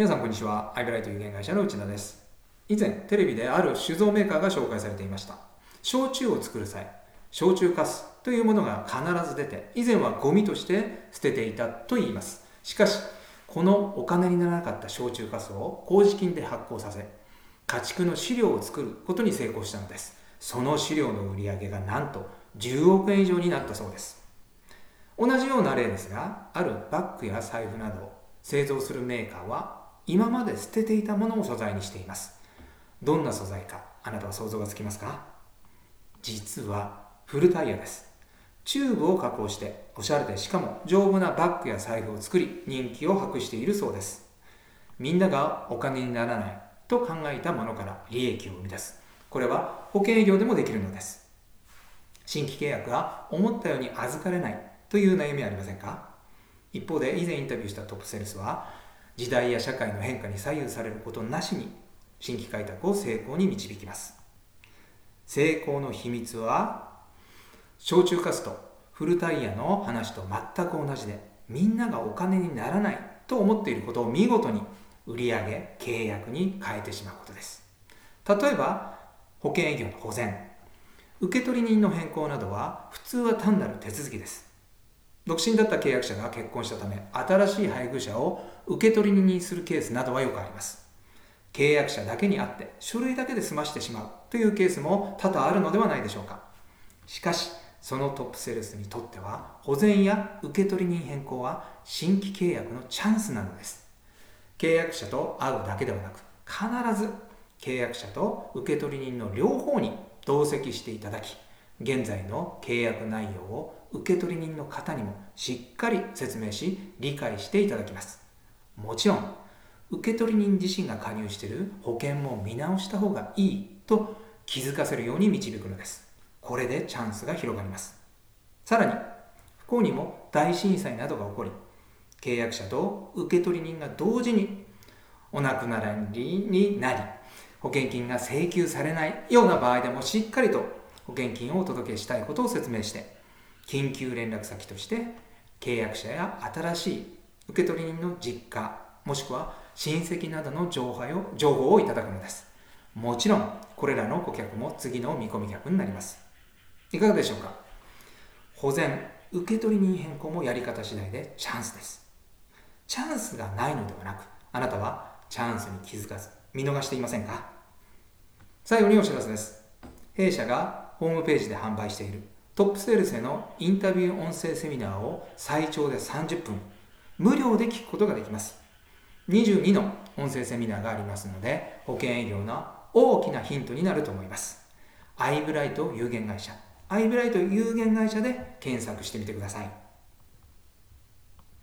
皆さんこんにちは。アイブライト有限会社の内田です。以前、テレビである酒造メーカーが紹介されていました。焼酎を作る際、焼酎カスというものが必ず出て、以前はゴミとして捨てていたと言います。しかし、このお金にならなかった焼酎カスを麹菌で発酵させ、家畜の飼料を作ることに成功したのです。その飼料の売り上げがなんと10億円以上になったそうです。同じような例ですが、あるバッグや財布などを製造するメーカーは今まで捨てていたものを素材にしています。どんな素材か、あなたは想像がつきますか？実はフルタイヤです。チューブを加工して、おしゃれでしかも丈夫なバッグや財布を作り、人気を博しているそうです。みんながお金にならないと考えたものから利益を生み出す。これは保険営業でもできるのです。新規契約が思ったように預かれないという悩みはありませんか？一方で以前インタビューしたトップセールスは時代や社会の変化に左右されることなしに新規開拓を成功に導きます。成功の秘密は焼酎カスとフルタイヤの話と全く同じでみんながお金にならないと思っていることを見事に売上契約に変えてしまうことです。例えば保険営業の保全受取人の変更などは普通は単なる手続きです。独身だった契約者が結婚したため新しい配偶者を受取人にするケースなどはよくあります。契約者だけにあって書類だけで済ましてしまうというケースも多々あるのではないでしょうか。しかしそのトップセールスにとっては保全や受取人変更は新規契約のチャンスなのです。契約者と会うだけではなく必ず契約者と受取人の両方に同席していただき現在の契約内容を受取人の方にもしっかり説明し理解していただきます。もちろん受取人自身が加入している保険も見直した方がいいと気づかせるように導くのです。これでチャンスが広がります。さらに不幸にも大震災などが起こり契約者と受取人が同時にお亡くなりになり保険金が請求されないような場合でもしっかりと保険金をお届けしたいことを説明して緊急連絡先として契約者や新しい受取人の実家もしくは親戚などの情報を情報をいただくのです。もちろんこれらの顧客も次の見込み客になります。いかがでしょうか？保全受取人変更もやり方次第でチャンスです。チャンスがないのではなくあなたはチャンスに気づかず見逃していませんか？最後にお知らせです。弊社がホームページで販売している。トップセールスへのインタビュー音声セミナーを最長で30分。無料で聞くことができます。22の音声セミナーがありますので保険営業の大きなヒントになると思います。アイブライト有限会社。アイブライト有限会社で検索してみてください。